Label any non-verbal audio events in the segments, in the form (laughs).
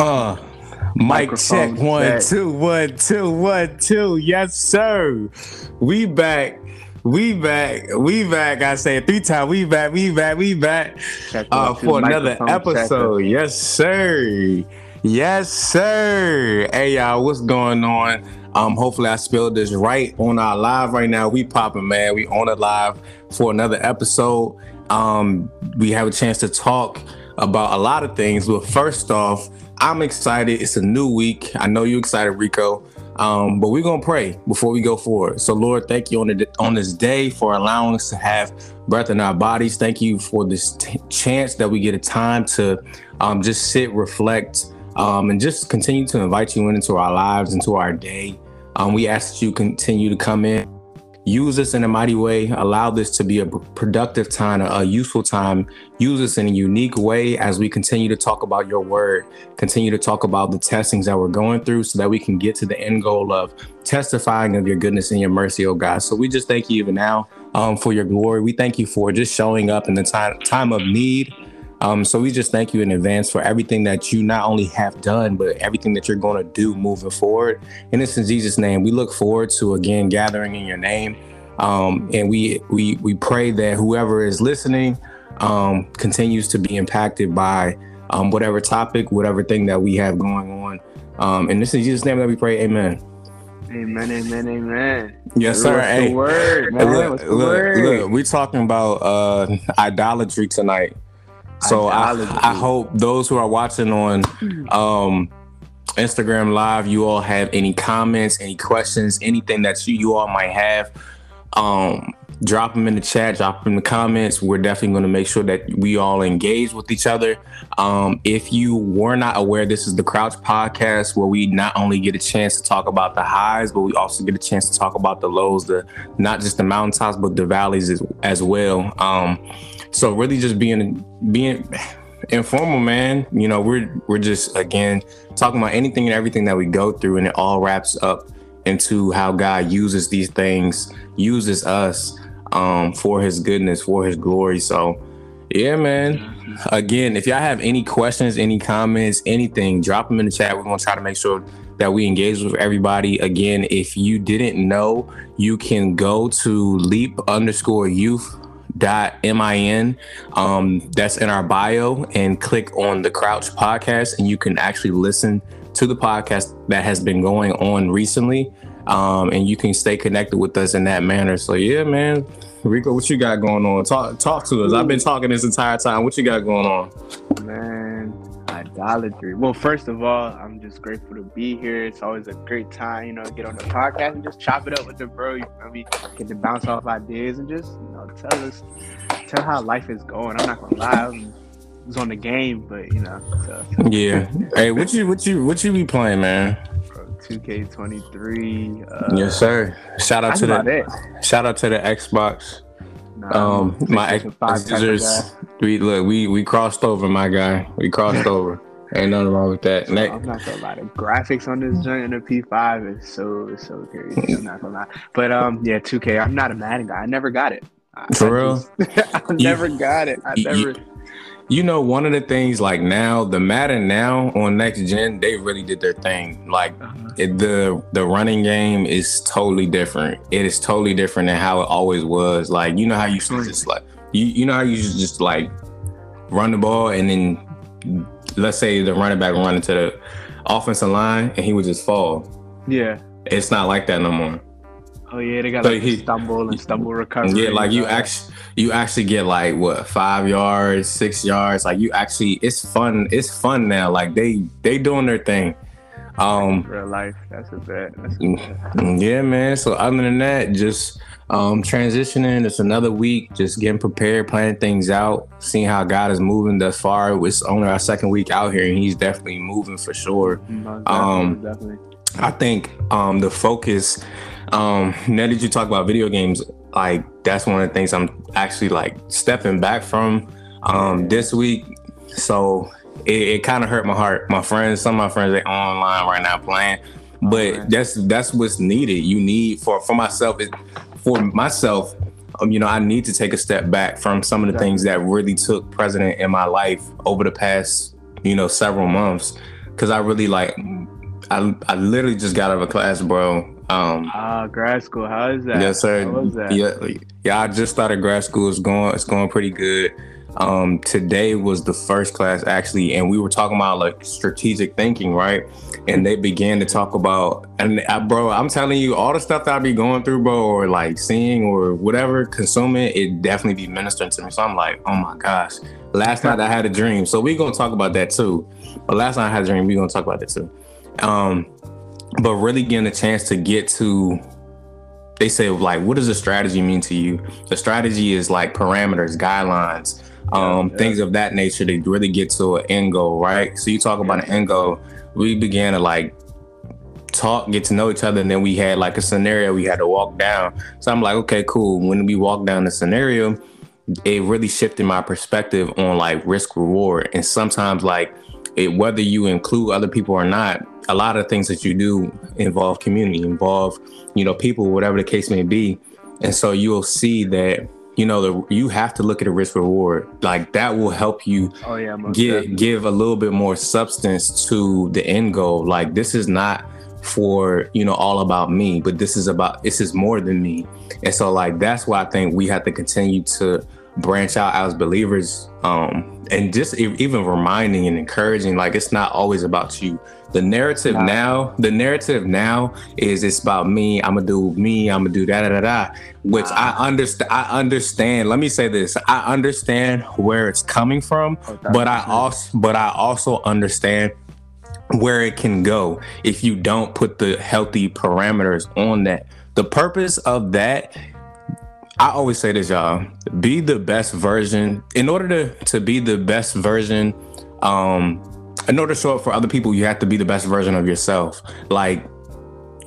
Uh, mic check one, two, one, two, one, two. Yes, sir. We back. We back. We back. I say it three times. We back. We back. We back. Uh, for another episode. Checker. Yes, sir. Yes, sir. Hey, y'all, what's going on? Um, hopefully I spelled this right on our live right now. We popping, man. We on it live for another episode. Um, we have a chance to talk about a lot of things. But first off, I'm excited. It's a new week. I know you're excited, Rico. Um, but we're gonna pray before we go forward. So, Lord, thank you on the, on this day for allowing us to have breath in our bodies. Thank you for this t- chance that we get a time to um, just sit, reflect, um, and just continue to invite you into our lives, into our day. Um, we ask that you continue to come in use this in a mighty way. Allow this to be a productive time a useful time. Use this in a unique way as we continue to talk about your word continue to talk about the testings that we're going through so that we can get to the end goal of testifying of your goodness and your mercy oh god. So we just thank you even now um, for your glory. We thank you for just showing up in the time time of need um, so we just thank you in advance for everything that you not only have done, but everything that you're going to do moving forward. And it's in Jesus' name. We look forward to again gathering in your name. Um, and we we we pray that whoever is listening um, continues to be impacted by um, whatever topic, whatever thing that we have going on. Um, and this is Jesus' name that we pray. Amen. Amen, amen, amen. Yes, sir. Hey, word, man. Look, look, word? look, we're talking about uh, idolatry tonight. So I, I, hope those who are watching on um, Instagram Live, you all have any comments, any questions, anything that you, you all might have. Um, drop them in the chat, drop them in the comments. We're definitely going to make sure that we all engage with each other. Um, if you were not aware, this is the Crouch Podcast, where we not only get a chance to talk about the highs, but we also get a chance to talk about the lows, the not just the mountaintops, but the valleys as, as well. Um, so really just being being informal, man. You know, we're we're just again talking about anything and everything that we go through, and it all wraps up into how God uses these things, uses us um, for His goodness, for His glory. So, yeah, man. Again, if y'all have any questions, any comments, anything, drop them in the chat. We're gonna try to make sure that we engage with everybody. Again, if you didn't know, you can go to leap underscore youth min um, that's in our bio and click on the crouch podcast and you can actually listen to the podcast that has been going on recently. Um, and you can stay connected with us in that manner. So yeah man. Rico what you got going on? Talk talk to us. I've been talking this entire time. What you got going on? Man idolatry. Well, first of all, I'm just grateful to be here. It's always a great time, you know, get on the podcast and just chop it up with the bro. You know I mean? Get to bounce off ideas and just, you know, tell us, tell how life is going. I'm not gonna lie, I was on the game, but you know. So. Yeah. hey, what you what you what you be playing, man? 2K23. Uh, yes, sir. Shout out to the shout out to the Xbox. Um, my Xbox users we look, we we crossed over, my guy. We crossed (laughs) over. Ain't nothing wrong with that. Next. I'm not gonna lie. The graphics on this joint in the P5 is so so crazy. I'm not gonna lie. But um, yeah, 2K. I'm not a Madden guy. I never got it. I, For I real? Just, (laughs) I never you, got it. I never. You, know, one of the things like now, the Madden now on next gen, they really did their thing. Like uh-huh. it, the the running game is totally different. It is totally different than how it always was. Like you know how you just like you you know how you just like run the ball and then let's say the running back run into the offensive line and he would just fall. Yeah. It's not like that no more. Oh yeah, they got like he, stumble and stumble recovery. Yeah, like you actually you actually get like what five yards, six yards. Like you actually, it's fun. It's fun now. Like they they doing their thing. Um, real life. That's a bet. That's a bet. Mm, yeah, man. So other than that, just um, transitioning. It's another week, just getting prepared, planning things out, seeing how God is moving thus far. It's only our second week out here, and He's definitely moving for sure. definitely, um, definitely. I think um, the focus. Um, now that you talk about video games, like that's one of the things I'm actually like stepping back from um, this week. So it, it kind of hurt my heart. My friends, some of my friends, they online right now playing, but that's that's what's needed. You need for for myself. It, for myself, um, you know, I need to take a step back from some of the things that really took precedent in my life over the past, you know, several months. because I really like. I I literally just got out of a class, bro. Um, ah, grad school. How is that? Yes, sir. How was that? Yeah, yeah. I just started grad school. It's going. It's going pretty good. Um, today was the first class actually, and we were talking about like strategic thinking, right? And they began to talk about, and I, bro, I'm telling you, all the stuff that I be going through, bro, or like seeing or whatever, consuming, it definitely be ministering to me. So I'm like, oh my gosh. Last night I had a dream, so we gonna talk about that too. But last night I had a dream, we gonna talk about that too. Um, but really getting a chance to get to they say like what does a strategy mean to you the strategy is like parameters guidelines um, yeah. things of that nature to really get to an end goal, right? So you talk about an end goal. We began to like talk, get to know each other, and then we had like a scenario we had to walk down. So I'm like, okay, cool. When we walk down the scenario, it really shifted my perspective on like risk reward. And sometimes like it, whether you include other people or not, a lot of things that you do involve community, involve, you know, people, whatever the case may be. And so you'll see that you know the, you have to look at a risk reward. Like that will help you oh yeah give give a little bit more substance to the end goal. Like this is not for you know all about me but this is about this is more than me. And so like that's why i think we have to continue to branch out as believers um and just even reminding and encouraging like it's not always about you the narrative now the narrative now is it's about me i'm gonna do me i'm gonna do da da da da which i understand i understand. Let me say this i understand where it's coming from oh, but i also but i also understand where it can go if you don't put the healthy parameters on that. The purpose of that I always say this, y'all. Be the best version. In order to to be the best version, um, in order to show up for other people, you have to be the best version of yourself. Like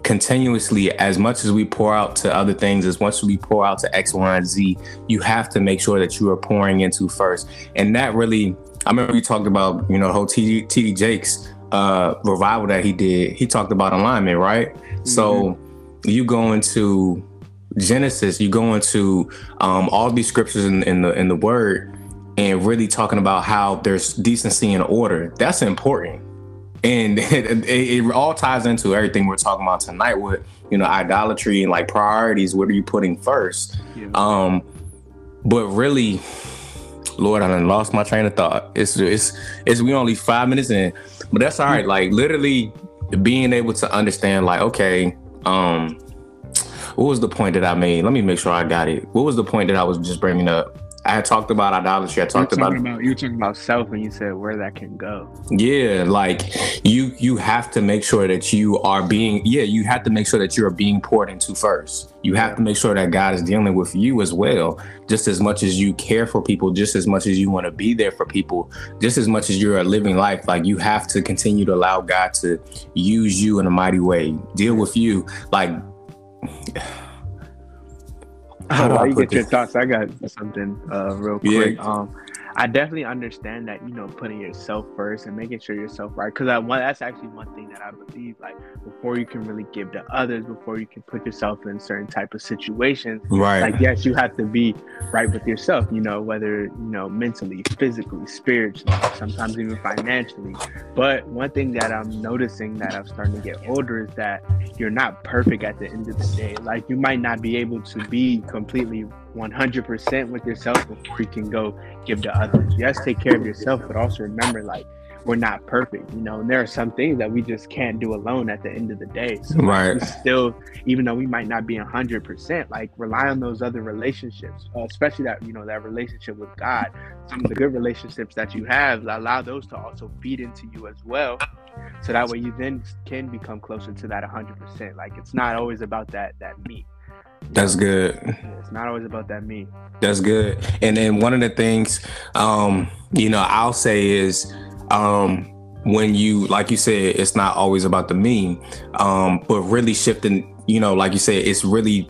continuously, as much as we pour out to other things, as much as we pour out to X, Y, and Z, you have to make sure that you are pouring into first. And that really, I remember you talked about, you know, the whole TD, TD Jakes uh, revival that he did. He talked about alignment, right? Mm-hmm. So you go into Genesis, you go into um, all these scriptures in, in the in the Word, and really talking about how there's decency and order. That's important. And (laughs) it, it, all ties into everything we're talking about tonight with, you know, idolatry and like priorities. What are you putting first? Yeah. Um, but really, Lord, I done lost my train of thought. It's it's it's we only five minutes in, but that's all right. Like literally being able to understand, like, okay, um, what was the point that I made? Let me make sure I got it. What was the point that I was just bringing up? I had talked about idolatry. I talked about, about you were talking about self, and you said where that can go. Yeah, like you you have to make sure that you are being yeah you have to make sure that you are being poured into first. You have yeah. to make sure that God is dealing with you as well, just as much as you care for people, just as much as you want to be there for people, just as much as you're a living life. Like you have to continue to allow God to use you in a mighty way, deal with you like do I you get your thoughts? I got something uh, real quick. Yeah. Um, I definitely understand that you know putting yourself first and making sure yourself right because I one that's actually one thing that I believe like before you can really give to others before you can put yourself in certain type of situations right. like yes you have to be right with yourself you know whether you know mentally physically spiritually sometimes even financially. But one thing that I'm noticing that I'm starting to get older is that you're not perfect at the end of the day. Like you might not be able to be completely 100% with yourself before you can go give to others. Yes, take care of yourself, but also remember, like, we're not perfect, you know, and there are some things that we just can't do alone at the end of the day. So right. still, even though we might not be hundred percent, like rely on those other relationships, uh, especially that, you know, that relationship with God, some of the good relationships that you have, allow those to also feed into you as well. So that way you then can become closer to that hundred percent. Like it's not always about that, that meat that's good. It's not always about that me. That's good. And then one of the things, um, you know, I'll say is, um, when you, like you said, it's not always about the me, um, but really shifting, you know, like you said, it's really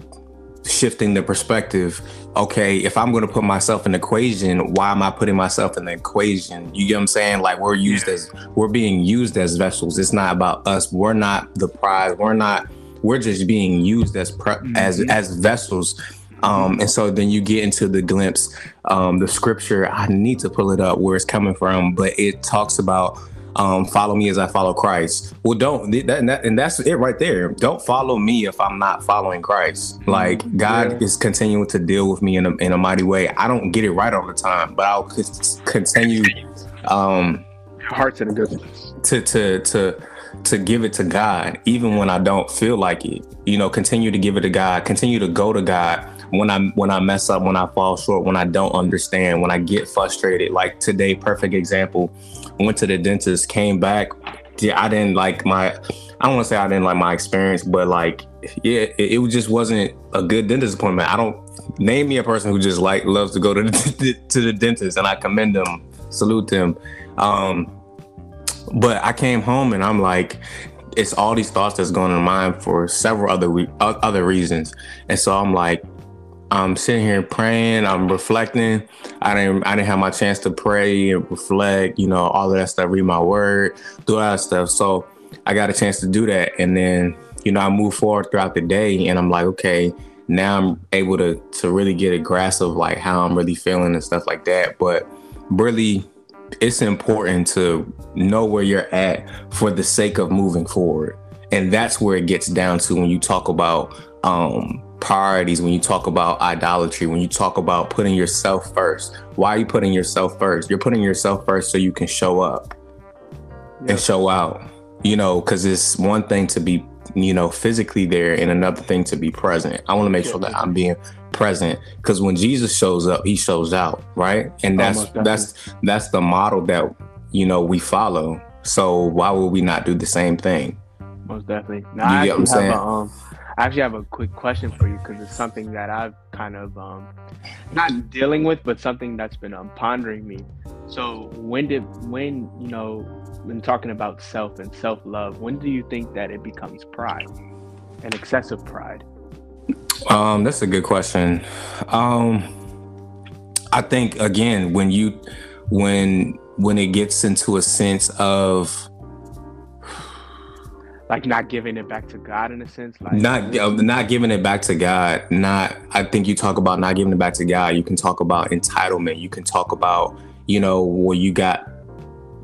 shifting the perspective. Okay, if I'm going to put myself in the equation, why am I putting myself in the equation? You get what I'm saying? Like we're used yeah. as we're being used as vessels. It's not about us. We're not the prize. We're not we're just being used as pre- mm-hmm. as as vessels. Um, and so then you get into the glimpse, um, the scripture. I need to pull it up where it's coming from, but it talks about um, follow me as I follow Christ. Well, don't that, and, that, and that's it right there. Don't follow me if I'm not following Christ. Mm-hmm. Like God yeah. is continuing to deal with me in a, in a mighty way. I don't get it right all the time, but I'll continue. Um, Hearts in a good to to to to give it to God, even when I don't feel like it. You know, continue to give it to God. Continue to go to God when I when I mess up, when I fall short, when I don't understand, when I get frustrated. Like today, perfect example. Went to the dentist, came back. I didn't like my. I don't want to say I didn't like my experience, but like, yeah, it, it just wasn't a good dentist appointment. I don't name me a person who just like loves to go to the, (laughs) to the dentist, and I commend them, salute them. Um, but I came home and I'm like, it's all these thoughts that's going in mind for several other re- other reasons, and so I'm like, I'm sitting here praying, I'm reflecting. I didn't I didn't have my chance to pray and reflect, you know, all of that stuff, read my word, do all that stuff. So I got a chance to do that. And then, you know, I move forward throughout the day and I'm like, okay, now I'm able to to really get a grasp of like how I'm really feeling and stuff like that. But really it's important to know where you're at for the sake of moving forward. And that's where it gets down to when you talk about um priorities when you talk about idolatry, when you talk about putting yourself first. Why are you putting yourself first? You're putting yourself first so you can show up yep. and show out, you know, because it's one thing to be, you know, physically there and another thing to be present. I want to make sure that I'm being present because when Jesus shows up, he shows out, right? And that's that's that's the model that you know we follow. So why would we not do the same thing? Most definitely. Now, you get what I'm saying? A, um, I actually have a quick question for you because it's something that I've kind of um, not dealing with, but something that's been um, pondering me. So when did when you know when talking about self and self love, when do you think that it becomes pride and excessive pride? Um, that's a good question. Um, I think again when you when when it gets into a sense of like not giving it back to God in a sense, like not uh, not giving it back to God. Not I think you talk about not giving it back to God. You can talk about entitlement. You can talk about you know where you got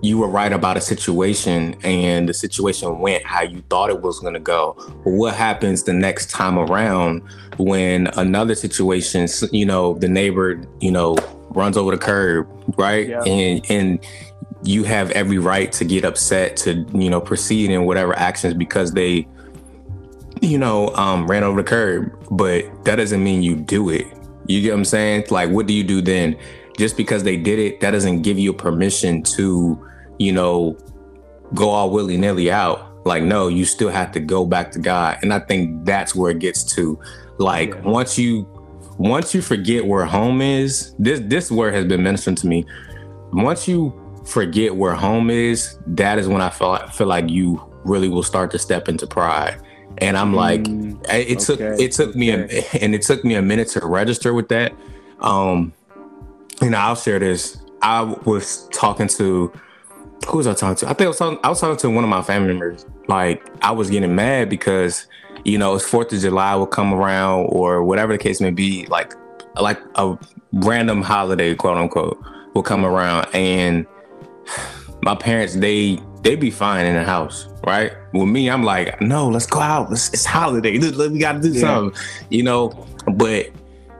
you were right about a situation and the situation went how you thought it was going to go. But what happens the next time around when another situation, you know, the neighbor, you know, runs over the curb, right? Yeah. And and you have every right to get upset to you know proceed in whatever actions because they you know um, ran over the curb but that doesn't mean you do it you get what i'm saying like what do you do then just because they did it that doesn't give you permission to you know go all willy-nilly out like no you still have to go back to god and i think that's where it gets to like yeah. once you once you forget where home is this this word has been mentioned to me once you forget where home is, that is when I feel feel like you really will start to step into pride. And I'm like, mm, it took okay, it took okay. me a, (laughs) and it took me a minute to register with that. Um, you know, I'll share this. I was talking to who was I talking to? I think I was talking, I was talking to one of my family members. Like I was getting mad because you know it's Fourth of July will come around or whatever the case may be. Like like a random holiday, quote unquote, will come around and my parents they they be fine in the house, right? With me, I'm like, no, let's go out. It's, it's holiday. (laughs) We got to do yeah. something, you know. But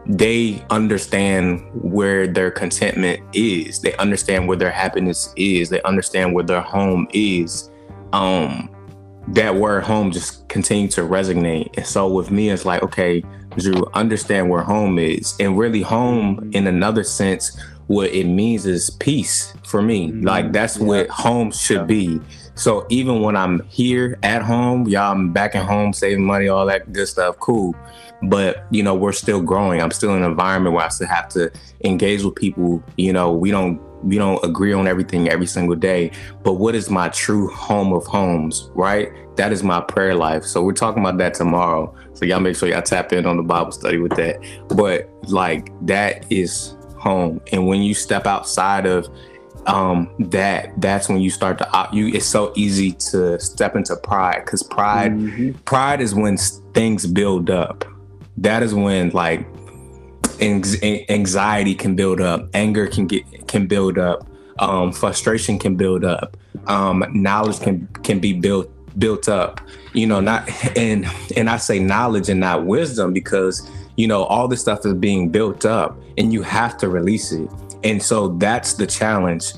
they understand where their contentment is. They understand where their happiness is. They understand where their home is. Um, that word home just continues to resonate. And so with me, it's like, okay, Drew, understand where home is, and really home in another sense what it means is peace for me. Mm-hmm. Like that's yeah. what home should yeah. be. So even when I'm here at home, y'all, I'm back at home saving money, all that good stuff, cool. But you know, we're still growing. I'm still in an environment where I still have to engage with people. You know, we don't we don't agree on everything every single day. But what is my true home of homes, right? That is my prayer life. So we're talking about that tomorrow. So y'all make sure y'all tap in on the Bible study with that. But like that is home. And when you step outside of um, that, that's when you start to you. It's so easy to step into pride because pride, mm-hmm. pride is when things build up. That is when like anxiety can build up, anger can get can build up, um, frustration can build up. um, knowledge can can be built built up. You know, not and and I say knowledge and not wisdom because you know all this stuff is being built up and you have to release it. And so that's the challenge.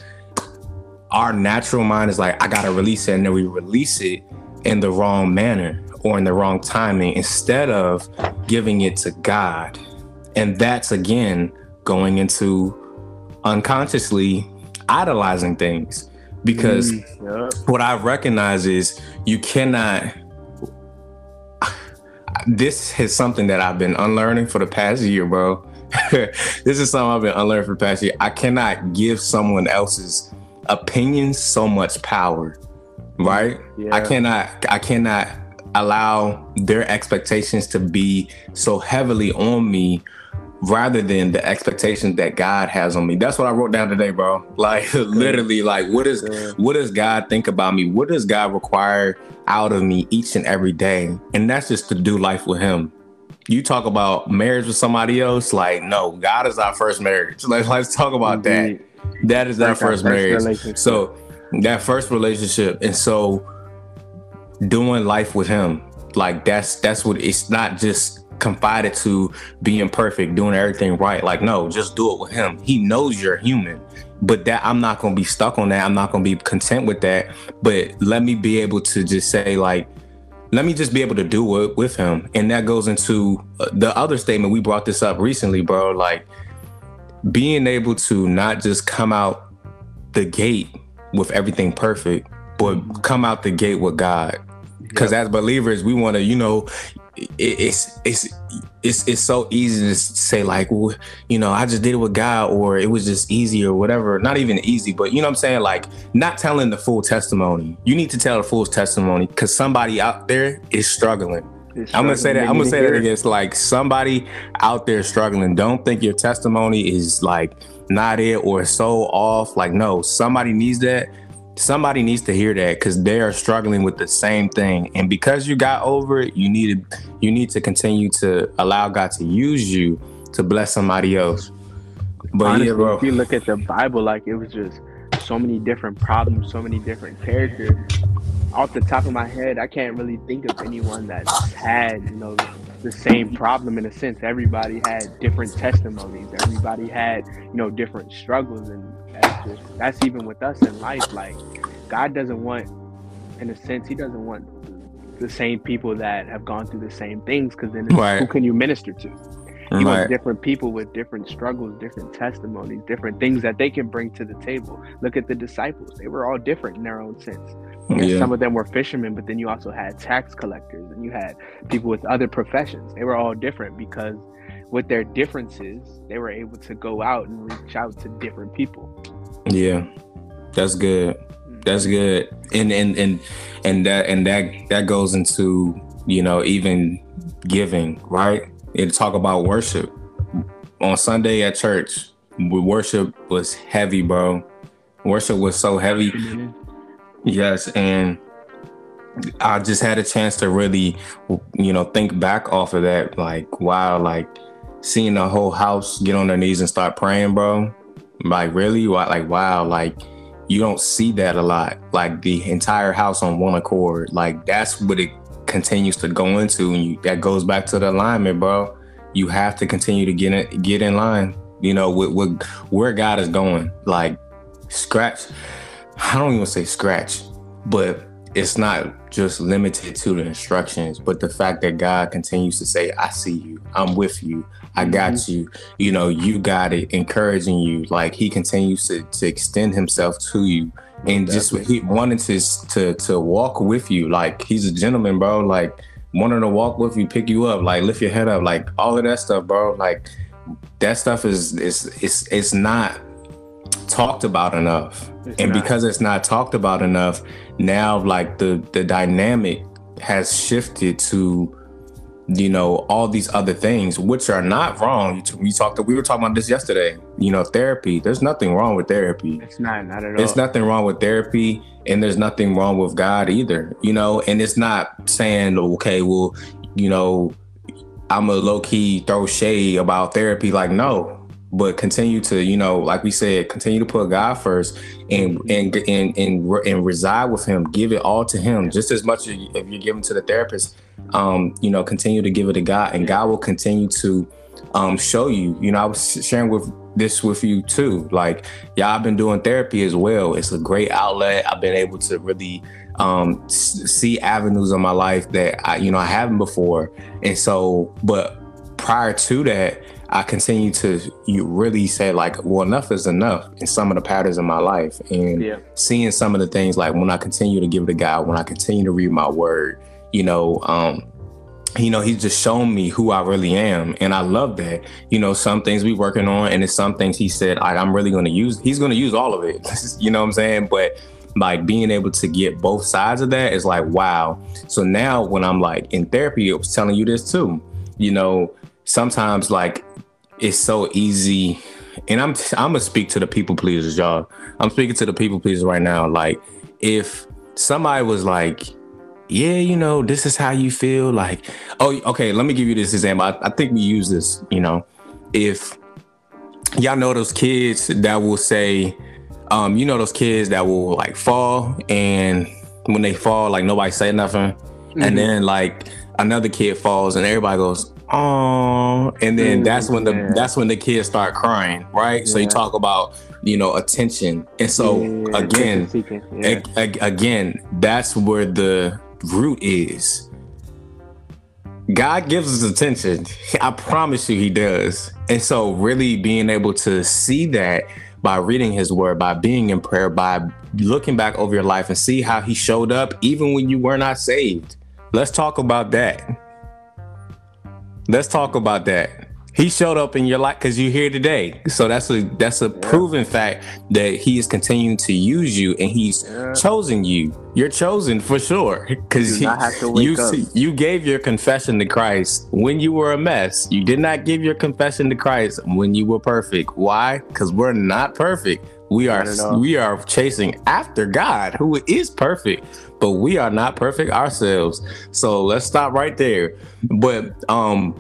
Our natural mind is like, I gotta release it, and then we release it in the wrong manner or in the wrong timing instead of giving it to God. And that's again going into unconsciously idolizing things because mm, yeah. what I recognize is you cannot. This is something that I've been unlearning for the past year, bro. (laughs) this is something I've been unlearning for the past year. I cannot give someone else's opinions so much power, right? Yeah. I cannot. I cannot allow their expectations to be so heavily on me rather than the expectations that God has on me. That's what I wrote down today, bro. (laughs) Like literally, like what is what does God think about me? What does God require out of me each and every day? And that's just to do life with Him. You talk about marriage with somebody else, like no, God is our first marriage. (laughs) Like let's talk about Indeed. that. That is our first, first marriage. So that first relationship, and so doing life with Him, like that's that's what it's not just confided to being perfect, doing everything right. Like, no, just do it with him. He knows you're human. But that I'm not gonna be stuck on that. I'm not gonna be content with that. But let me be able to just say, like, let me just be able to do it with him. And that goes into uh, the other statement. We brought this up recently, bro. Like being able to not just come out the gate with everything perfect, but come out the gate with God. Because yep. as believers, we want to, you know, it's it's it's it's so easy to say like well, you know i just did it with god or it was just easy or whatever not even easy but you know what i'm saying like not telling the full testimony you need to tell the full testimony because somebody out there is struggling I'm gonna say that. I'm gonna say that again. It's like somebody out there struggling. Don't think your testimony is like not it or so off. Like no, somebody needs that somebody needs to hear that because they are struggling with the same thing. And because you got over it you need to you need to continue to allow god to use you to bless somebody else. But Honestly, yeah, bro. if you look at the bible like it was just so many different problems so many different characters off the top of my head i can't really think of anyone that had you know the same problem in a sense everybody had different testimonies everybody had you know different struggles and that's just that's even with us in life. Like God doesn't want, in a sense, He doesn't want the same people that have gone through the same things because then right. who can you minister to? He right. wants different people with different struggles, different testimonies, different things that they can bring to the table. Look at the disciples; they were all different in their own sense. Yeah. Some of them were fishermen, but then you also had tax collectors and you had people with other professions. They were all different because with their differences, they were able to go out and reach out to different people. Yeah, that's good. Mm. That's good. And and and and that and that that goes into you know even giving, right? It talk about worship on Sunday at church. Worship was heavy, bro. Worship was so heavy. Yes, and I just had a chance to really, you know, think back off of that. Like, wow, like seeing the whole house get on their knees and start praying, bro. Like really, like wow, like you don't see that a lot. Like the entire house on one accord. Like that's what it continues to go into, and you, that goes back to the alignment, bro. You have to continue to get in, get in line. You know, with, with where God is going. Like scratch. I don't even say scratch, but it's not just limited to the instructions, but the fact that God continues to say, I see you, I'm with you, I got mm-hmm. you, you know, you got it, encouraging you. Like he continues to, to extend himself to you and just he wanted to, to to walk with you. Like he's a gentleman, bro. Like wanting to walk with you, pick you up, like lift your head up, like all of that stuff, bro. Like that stuff is is it's it's not talked about enough. It's and not. because it's not talked about enough, now like the the dynamic has shifted to you know all these other things which are not wrong. We talked we were talking about this yesterday you know therapy. There's nothing wrong with therapy. It's not not at all. there's nothing wrong with therapy and there's nothing wrong with god either you know? And it's not saying okay well you know i'm a low-key throw shade about therapy. Like no but continue to you know like we said continue to put god first and and and and, and reside with him. Give it all to him. Just as much as if you're giving to the therapist um you know continue to give it to god. And god will continue to um show you. You know i was sharing with this with you too. Like yeah i've been doing therapy as well. It's a great outlet. I've been able to really um see avenues in my life that i you know i haven't before. And so but prior to that I continue to you really say like, well, enough is enough in some of the patterns in my life, and yeah. seeing some of the things like when I continue to give to God, when I continue to read my Word, you know, um, you know, he's just shown me who I really am, and I love that. You know, some things we working on, and it's some things he said I'm really going to use. He's going to use all of it. (laughs) you know what I'm saying? But like being able to get both sides of that is like wow. So now when I'm like in therapy, it was telling you this too. You know, sometimes like it's so easy and I'm I'm gonna speak to the people pleasers, y'all. I'm speaking to the people pleasers right now. Like, if somebody was like, "Yeah, you know, this is how you feel," like, "Oh, okay, let me give you this example." I, I think we use this. You know, if y'all know those kids that will say, um, you know, those kids that will like fall, and when they fall, like nobody say nothing, mm-hmm. and then like another kid falls, and everybody goes, oh and then mm, that's when the yeah. that's when the kids start crying right? Yeah. so you talk about you know attention. And so yeah, again a, a, again that's where the root is. God gives us attention. I promise you he does. And so really being able to see that by reading his word by being in prayer by looking back over your life and see how he showed up even when you were not saved. Let's talk about that Let's talk about that. He showed up in your life because you're here today. So that's a that's a yeah. proven fact that he is continuing to use you and he's yeah. chosen you. You're chosen for sure because you you gave your confession to Christ when you were a mess. You did not give your confession to Christ when you were perfect. Why? Because we're not perfect. We are we are chasing after God, who is perfect, but we are not perfect ourselves. So let's stop right there. But um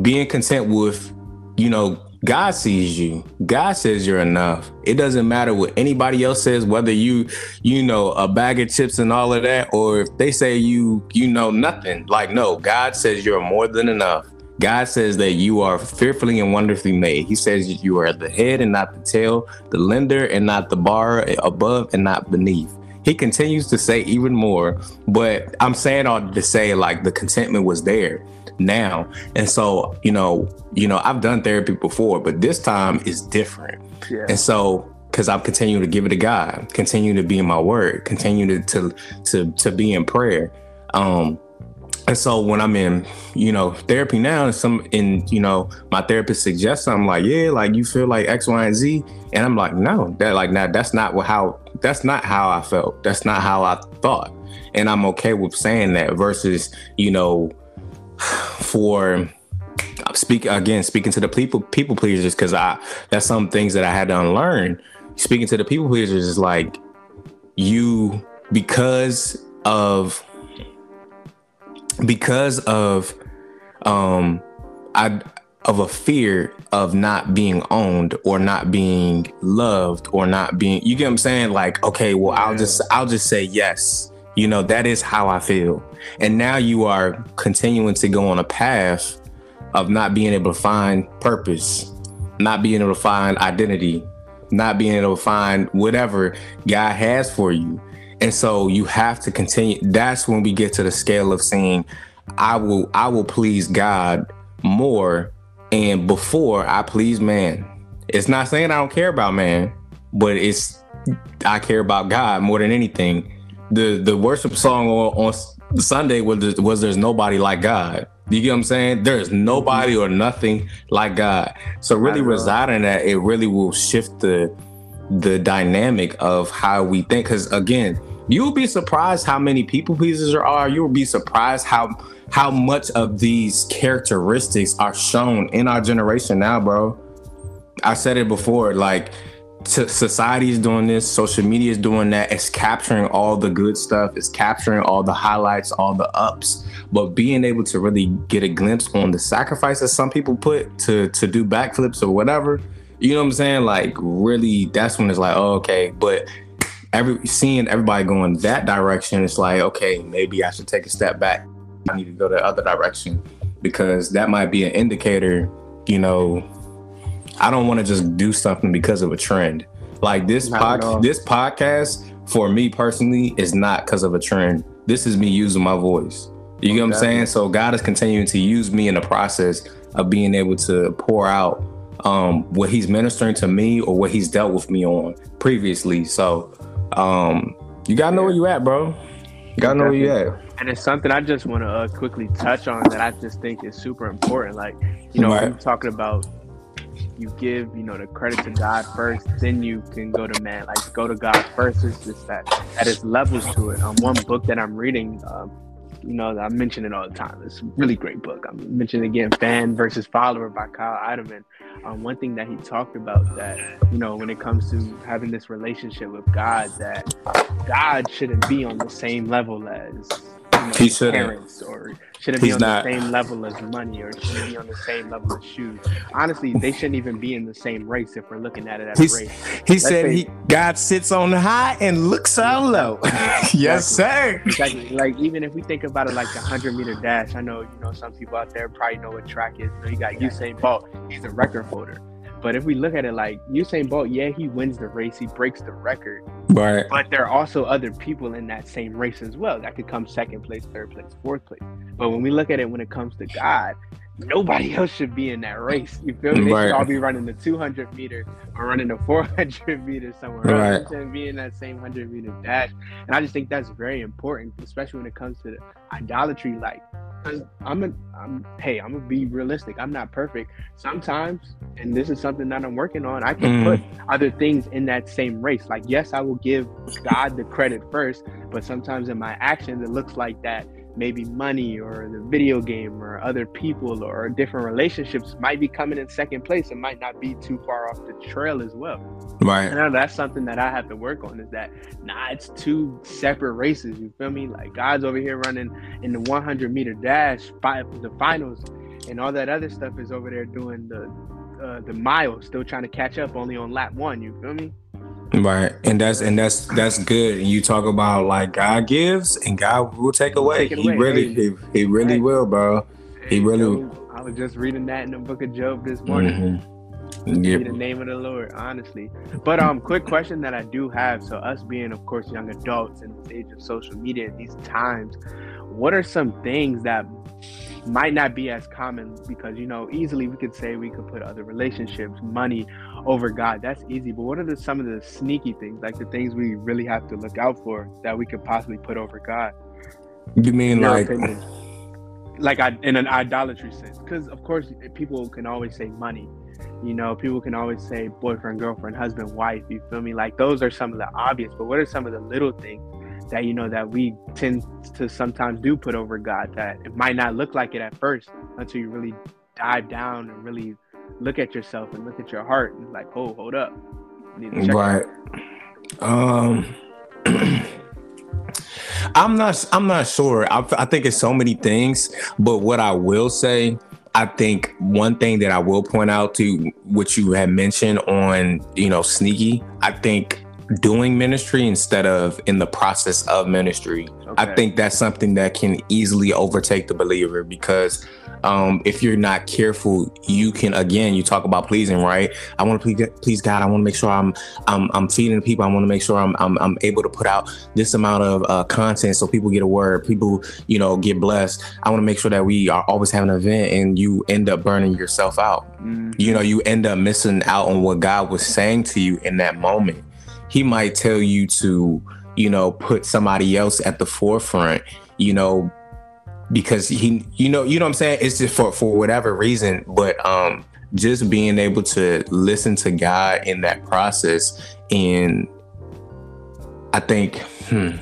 being content with, you know, God sees you. God says you're enough. It doesn't matter what anybody else says, whether you, you know, a bag of chips and all of that, or if they say you, you know, nothing. Like, no, God says you're more than enough. God says that you are fearfully and wonderfully made. He says you are the head and not the tail, the lender and not the bar, above and not beneath. He continues to say even more, but I'm saying all to say like the contentment was there now. And so, you know, you know, I've done therapy before, but this time is different. Yeah. And so because I'm continuing to give it to God, continue to be in my word, continue to to to, to be in prayer. Um, and so when I'm in, you know, therapy now, and some in, you know, my therapist suggests something like, yeah, like you feel like X, Y, and Z, and I'm like, no, that like now that's not what how that's not how I felt. That's not how I thought, and I'm okay with saying that. Versus, you know, for speak again, speaking to the people people pleasers, because I that's some things that I had to unlearn. Speaking to the people pleasers is like you because of because of um I of a fear of not being owned or not being loved or not being you get what I'm saying? Like okay well I'll just I'll just say yes. You know that is how I feel. And now you are continuing to go on a path of not being able to find purpose not being able to find identity not being able to find whatever God has for you. And so you have to continue. That's when we get to the scale of saying, I will I will please God more and before I please man. It's not saying I don't care about man, but it's I care about God more than anything. The the worship song on, on Sunday was was there's nobody like God. You get what I'm saying? There's nobody or nothing like God. So really residing that, it really will shift the the dynamic of how we think. Because again, You'll be surprised how many people pleasers there are. You'll be surprised how how much of these characteristics are shown in our generation now, bro. I said it before, like society is doing this, social media is doing that. It's capturing all the good stuff. It's capturing all the highlights, all the ups. But being able to really get a glimpse on the sacrifices some people put to to do backflips or whatever, you know what I'm saying? Like really, that's when it's like, oh, okay. But every seeing everybody going that direction, it's like, okay, maybe I should take a step back. I need to go the other direction because that might be an indicator, you know, I don't want to just do something because of a trend. Like this pod, this podcast for me personally is not because of a trend. This is me using my voice. You get what I'm saying? So God is continuing to use me in the process of being able to pour out um, what He's ministering to me or what He's dealt with me on previously. So um, you gotta know where you at, bro. You gotta know where you at. And it's something I just want to uh, quickly touch on that I just think is super important. Like, you know, right. we're talking about you give you know the credit to God first, then you can go to man. Like go to God first. It's just that that is levels to it. Um, one book that I'm reading, um, you know, I mention it all the time. It's a really great book. I'm mentioning again, Fan versus Follower by Kyle Idleman. Um, one thing that he talked about that you know when it comes to having this relationship with God, that God shouldn't be on the same level as he should parents or shouldn't be on not. the same level as money or shouldn't be on the same level as shoes. Honestly, they shouldn't even be in the same race if we're looking at it as He's, a race. He Let's said say, he God sits on high and looks on low. (laughs) yes, sir. Exactly. Like even if we think about it like the hundred meter dash, I know you know some people out there probably know what track is. You, know, you got Usain Bolt. He's a record holder. But if we look at it like Usain Bolt, yeah, he wins the race, he breaks the record. Right. But there are also other people in that same race as well that could come second place, third place, fourth place. But when we look at it when it comes to God, nobody (laughs) else should be in that race. You feel me? They right. should all be running the 200 meter or running the 400 (laughs) meter somewhere right. else and be in that same 100 meter dash. And I just think that's very important, especially when it comes to idolatry. Like, I'm a, I'm, hey, I'm gonna be realistic. I'm not perfect. Sometimes, and this is something that I'm working on. I can mm. put other things in that same race. Like, yes, I will give God the credit first, but sometimes in my actions, it looks like that maybe money or the video game or other people or different relationships might be coming in second place and might not be too far off the trail as well. Right. And that's something that I have to work on is that nah, it's two separate races. You feel me? Like guys over here running in the 100 meter dash, five, the finals, and all that other stuff is over there doing the uh, the mile, still trying to catch up only on lap one. You feel me? Right, and that's and that's that's good. And you talk about like God gives and God will take away. Take he away. really, he, he really right. will, bro. He really. I was just reading that in the book of Job this morning. Mm-hmm. Yep. the name of the Lord, honestly. But um, quick question that I do have. So us being, of course, young adults in the age of social media in these times, what are some things that might not be as common? Because you know easily we could say we could put other relationships money over god. That's easy. But what are the, some of the sneaky things like the things we really have to look out for that we could possibly put over god? You mean like opinion? like I, in an idolatry sense. Because of course people can always say money. You know people can always say boyfriend girlfriend husband wife. You feel me? Like those are some of the obvious. But what are some of the little things that you know that we tend to sometimes do put over God that it might not look like it at first until you really dive down and really look at yourself and look at your heart and like, oh, hold up. Right. Um (clears throat) I'm not I'm not sure. I, I think it's so many things, but what I will say I think one thing that I will point out to what you had mentioned on, you know, sneaky, I think doing ministry instead of in the process of ministry. Okay. I think that's something that can easily overtake the believer because um, if you're not careful, you can again. You talk about pleasing, right? I want to please, please God. I want to make sure I'm I'm I'm feeding people. I want to make sure I'm, I'm I'm able to put out this amount of uh, content so people get a word. People, you know, get blessed. I want to make sure that we are always having an event, and you end up burning yourself out. Mm-hmm. You know, you end up missing out on what God was saying to you in that moment he might tell you to, you know, put somebody else at the forefront, you know, because he, you know, you know what I'm saying? It's just for for whatever reason, but um just being able to listen to God in that process and I think hmm,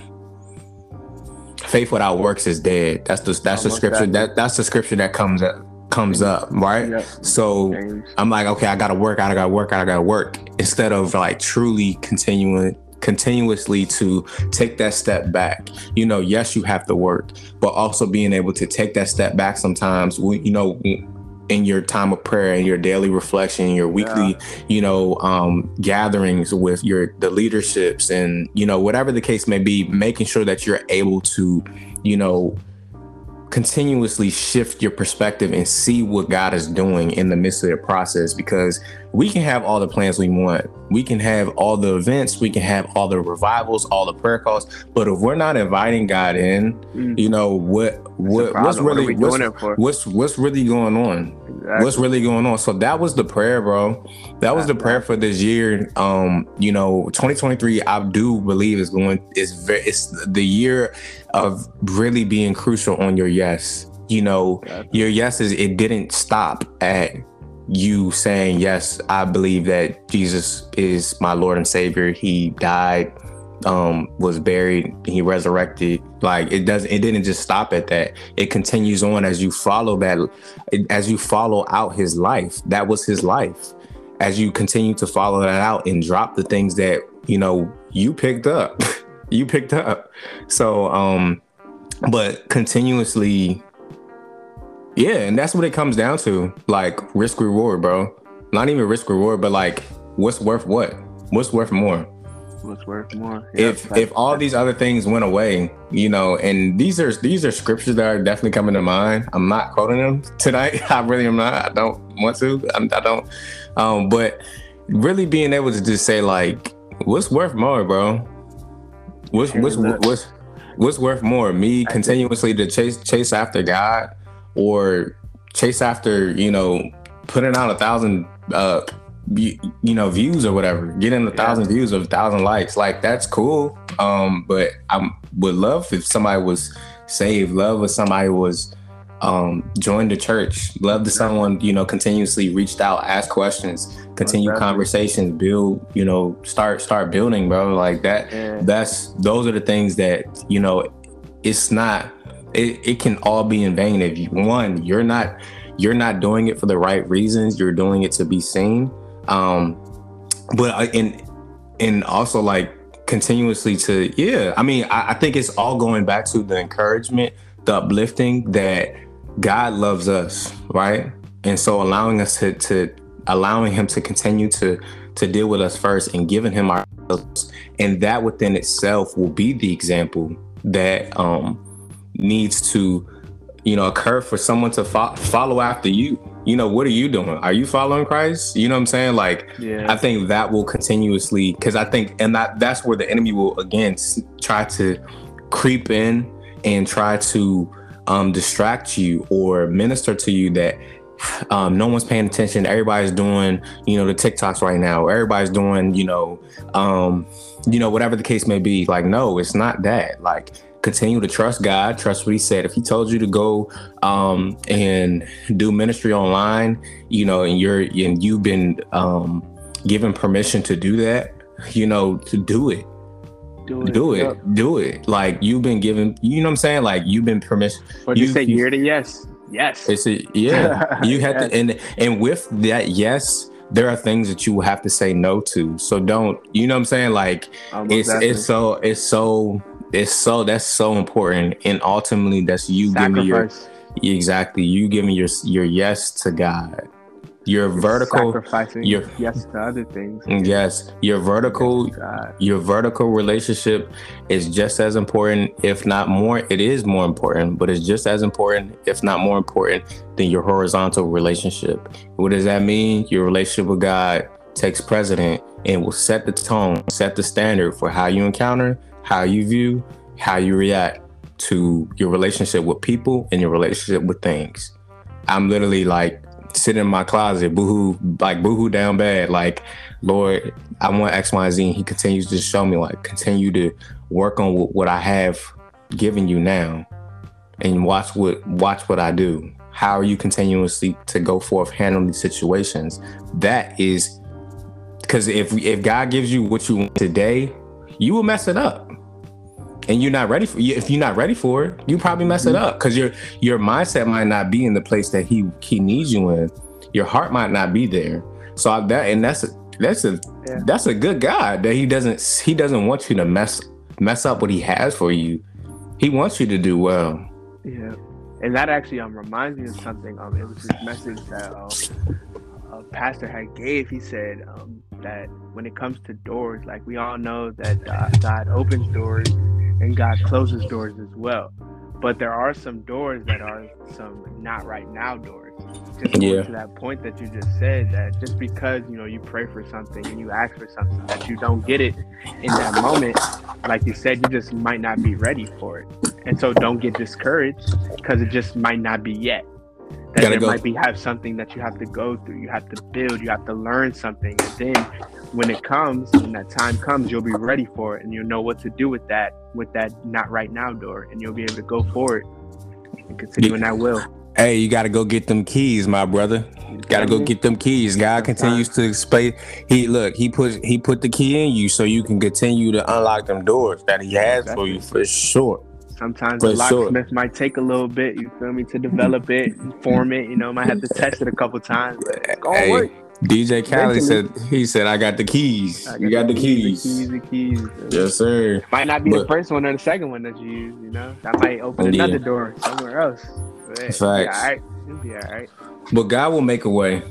faith without works is dead. That's the that's the scripture that that's the scripture that comes comes up, right? Yep. So. I'm like, okay, I gotta work, out, I gotta work, out, I gotta work. Instead of like truly continuing continuously to take that step back. You know, yes, you have to work, but also being able to take that step back sometimes, you know, in your time of prayer and your daily reflection, your weekly, yeah. you know, um, gatherings with your the leaderships and you know whatever the case may be, making sure that you're able to, you know, continuously shift your perspective and see what God is doing in the midst of the process because we can have all the plans we want. We can have all the events, we can have all the revivals, all the prayer calls, but if we're not inviting God in, mm. you know what what what's really what what's, what's, what's really going on? Exactly. What's really going on? So that was the prayer, bro. That was the prayer for this year. Um, you know, 2023 I do believe is going is very it's the year of really being crucial on your yes. You know, your yes is it didn't stop at you saying, Yes, I believe that Jesus is my Lord and Savior. He died, um, was buried, he resurrected. Like it doesn't it didn't just stop at that. It continues on as you follow that as you follow out his life. That was his life. As you continue to follow that out and drop the things that, you know, you picked up. (laughs) you picked up. So um, but continuously yeah, and that's what it comes down to. Like risk reward, bro. Not even risk reward, but like what's worth what? What's worth more? What's worth more? Yep. If if all these other things went away, you know, and these are these are scriptures that are definitely coming to mind. I'm not quoting them tonight. (laughs) I really am not. I don't want to. I'm, I don't. Um, but really being able to just say like, what's worth more, bro? What's what's what's what's worth more? Me continuously to chase chase after God or chase after you know putting out a thousand uh you, you know views or whatever getting a thousand yeah. views or a thousand likes like that's cool. Um but i would love if somebody was saved love if somebody was um joined the church love to someone you know continuously reached out ask questions continue conversations build you know start start building bro. Like that yeah. that's those are the things that you know it's not it, it can all be in vain if you one you're not you're not doing it for the right reasons you're doing it to be seen um but and and also like continuously to yeah i mean I, I think it's all going back to the encouragement the uplifting that god loves us right? And so allowing us to to allowing him to continue to to deal with us first and giving him our and that within itself will be the example that um needs to you know occur for someone to fo- follow after you you know what are you doing? Are you following christ? You know what i'm saying? Like yeah. i think that will continuously because i think and that that's where the enemy will again try to creep in and try to um, distract you or minister to you that um, no one's paying attention. Everybody's doing you know the tiktoks right now. Everybody's doing you know um, you know whatever the case may be. Like no it's not that. Like continue to trust God, trust what He said. If He told you to go um, and do ministry online, you know, and you're and you've been um, given permission to do that, you know, to do it. Do it. Do it. Yep. Do it. Like you've been given, you know what I'm saying? Like you've been permission. What you say? You're the yes. Yes. It's a yeah. (laughs) you have yes. to and and with that yes, there are things that you will have to say no to. So don't, you know what I'm saying? Like Almost it's definitely. it's so it's so it's so that's so important. And ultimately that's you Sacrifice. giving your exactly. You giving your your yes to god. Your vertical sacrificing your yes to other things. Mm, yes. Your vertical yes your vertical relationship is just as important if not more it is more important but it's just as important if not more important than your horizontal relationship. What does that mean? Your relationship with god takes precedent and will set the tone set the standard for how you encounter how you view, how you react to your relationship with people and your relationship with things. I'm literally like sitting in my closet, boohoo, like boohoo down bad. Like, Lord, I want X, Y, Z. And he continues to show me, like, continue to work on what I have given you now and watch what watch what I do. How are you continuously to go forth handling these situations? That is because if if God gives you what you want today, you will mess it up and you're not ready for if you're not ready for it, you probably mess mm-hmm. it up because your your mindset might not be in the place that he he needs you in. Your heart might not be there. So I, that and that's a that's a yeah. that's a good God that he doesn't he doesn't want you to mess mess up what he has for you. He wants you to do well. Yeah, and that actually um reminds me of something. Um, it was this message that um, a pastor had gave. He said um that when it comes to doors, like we all know that God, God opens doors and God closes doors as well. But there are some doors that are some not right now doors. Just yeah. to that point that you just said that just because you know you pray for something and you ask for something that you don't get it in that moment, like you said, you just might not be ready for it. And so don't get discouraged because it just might not be yet that there go. might be have something that you have to go through. You have to build you have to learn something. And then when it comes when that time comes you'll be ready for it and you'll know what to do with that with that not right now door and you'll be able to go forward and continue in that will. Hey you got to go get them keys my brother. Got to go get them keys. God continues to explain. He look he put he put the key in you so you can continue to unlock them doors that he has for you for sure Sometimes For the locksmith sure. might take a little bit, you feel me, to develop it, form it. You know, might have to test it a couple times, but it's hey, work. DJ Khaled said he said I got the keys. Got you got the keys. keys. The keys, the keys. Yes, sir. Might not be but, the first one or the second one that you use. You know, that might open yeah. another door somewhere else. But, Facts. All right, it'll be all right. But God will make a way.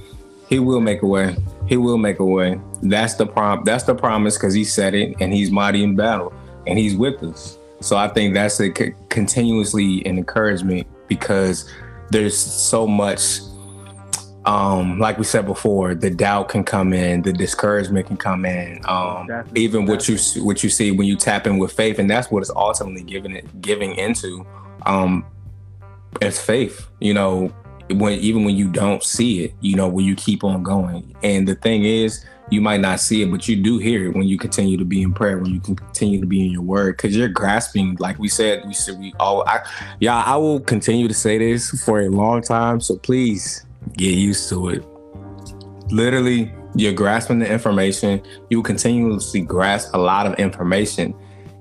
He will make a way. He will make a way. That's the prom. That's the promise because He said it, and He's mighty in battle, and He's with us. So I think that's a c- continuously an encouragement because there's so much um, like we said before, the doubt can come in, the discouragement can come in. Um, even what you what you see when you tap in with faith, and that's what it's ultimately giving it giving into. Um, it's faith, you know, when even when you don't see it, you know, when you keep on going. And the thing is, you might not see it, but you do hear it when you continue to be in prayer, when you continue to be in your word, because you're grasping, like we said, we said we all, I, yeah, I will continue to say this for a long time. So please get used to it. Literally, you're grasping the information. You will continuously grasp a lot of information,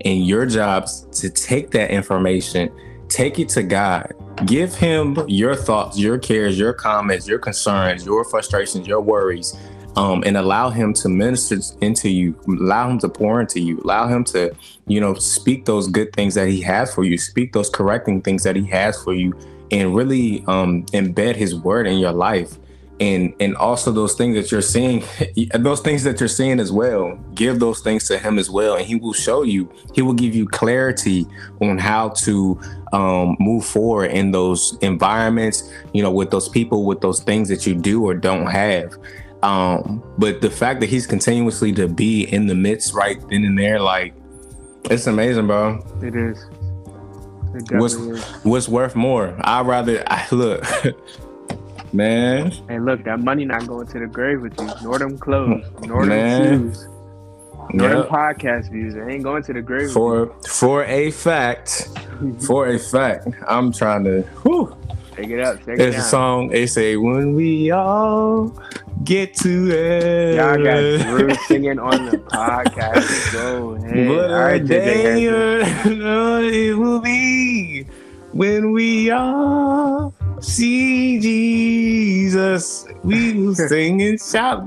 and your job's to take that information, take it to God, give Him your thoughts, your cares, your comments, your concerns, your frustrations, your worries um, and allow him to minister into you, allow him to pour into you, allow him to, you know, speak those good things that he has for you, speak those correcting things that he has for you, and really um, embed his word in your life. And and also those things that you're seeing, (laughs) those things that you're seeing as well, give those things to him as well, and he will show you. He will give you clarity on how to um, move forward in those environments, you know, with those people, with those things that you do or don't have. Um, but the fact that he's continuously to be in the midst right then and there, like it's amazing, bro. It is. It what's is. what's worth more? I'd rather I look, (laughs) man. Hey, look, that money not going to the grave with you. Nor them clothes, nor them shoes, nor yep. them podcast views. It ain't going to the grave. For for a fact, (laughs) for a fact, I'm trying to. Whew, Take it up. Take There's it a song. They say when we all get to it. Y'all got Drew singing on the podcast. Go ahead. What all right, day it will be when we all see Jesus. We will (laughs) sing and shout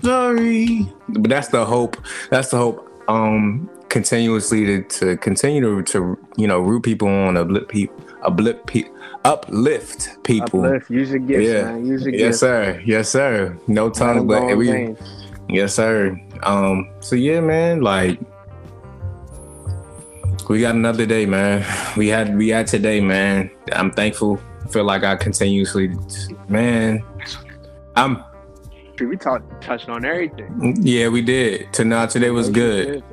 glory. But that's the hope. That's the hope. Um, continuously to, to continue to, to you know root people on uplift people uplift people uplift people. Uplift. Use your gifts, yeah. man. Use your yes, gifts. sir. Yes, sir. No tongue, but we. Yes, sir. Um. So yeah, man. Like, we got another day, man. We had we had today, man. I'm thankful. Feel like I continuously, man. I'm. We talked touched on everything. Yeah, we did. To Tonight today was good.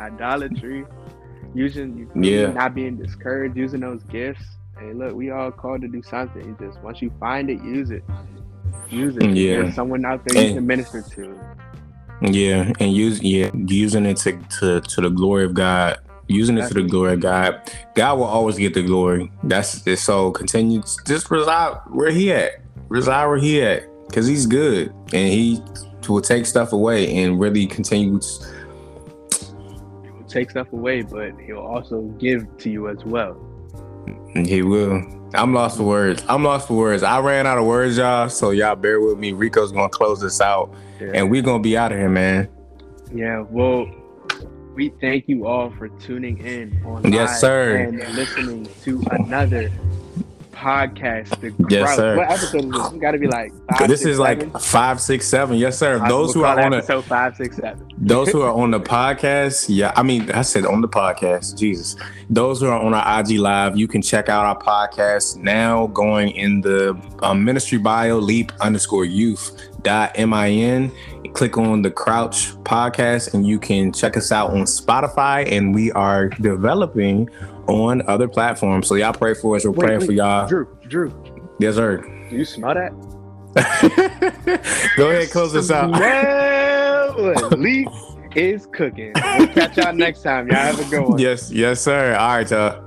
Idolatry, using yeah, not being discouraged, using those gifts hey, look, we all called to do something. Just once you find it, use it. Use it. Yeah. There's someone out there and, you can minister to. Yeah, and use yeah, using it to to, to the glory of God. Using it to the glory of God. God will always get the glory. That's it. So continue. Just reside where he at. Reside where he at. Cause he's good. And he will take stuff away and really continue To, take stuff away, but he'll also give to you as well. He will. I'm lost for words. I'm lost for words. I ran out of words, y'all. So y'all bear with me. Rico's gonna close this out, yeah. and we're gonna be out of here, man. Yeah. Well, we thank you all for tuning in on yes, sir, and listening to another podcast. The yes, sir. What episode is this? It's got to be like. Five, this six, is seven? like five, six, seven. Yes, sir. Those who are on episode a, five, six, seven. those who are (laughs) on the podcast, yeah. I mean, I said on the podcast. Jesus. Those who are on our IG live, you can check out our podcast now. Going in the um, ministry bio, leap underscore youth dot min click on the crouch podcast and you can check us out on spotify and we are developing on other platforms. So y'all pray for us. We're wait, praying wait, for y'all. Drew, Drew. Yes, sir. Do you smell that? (laughs) Go ahead, close this out. Leaf is cooking. We'll catch y'all next time. Y'all have a good one. Yes, yes, sir. All right, y'all.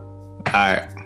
All right.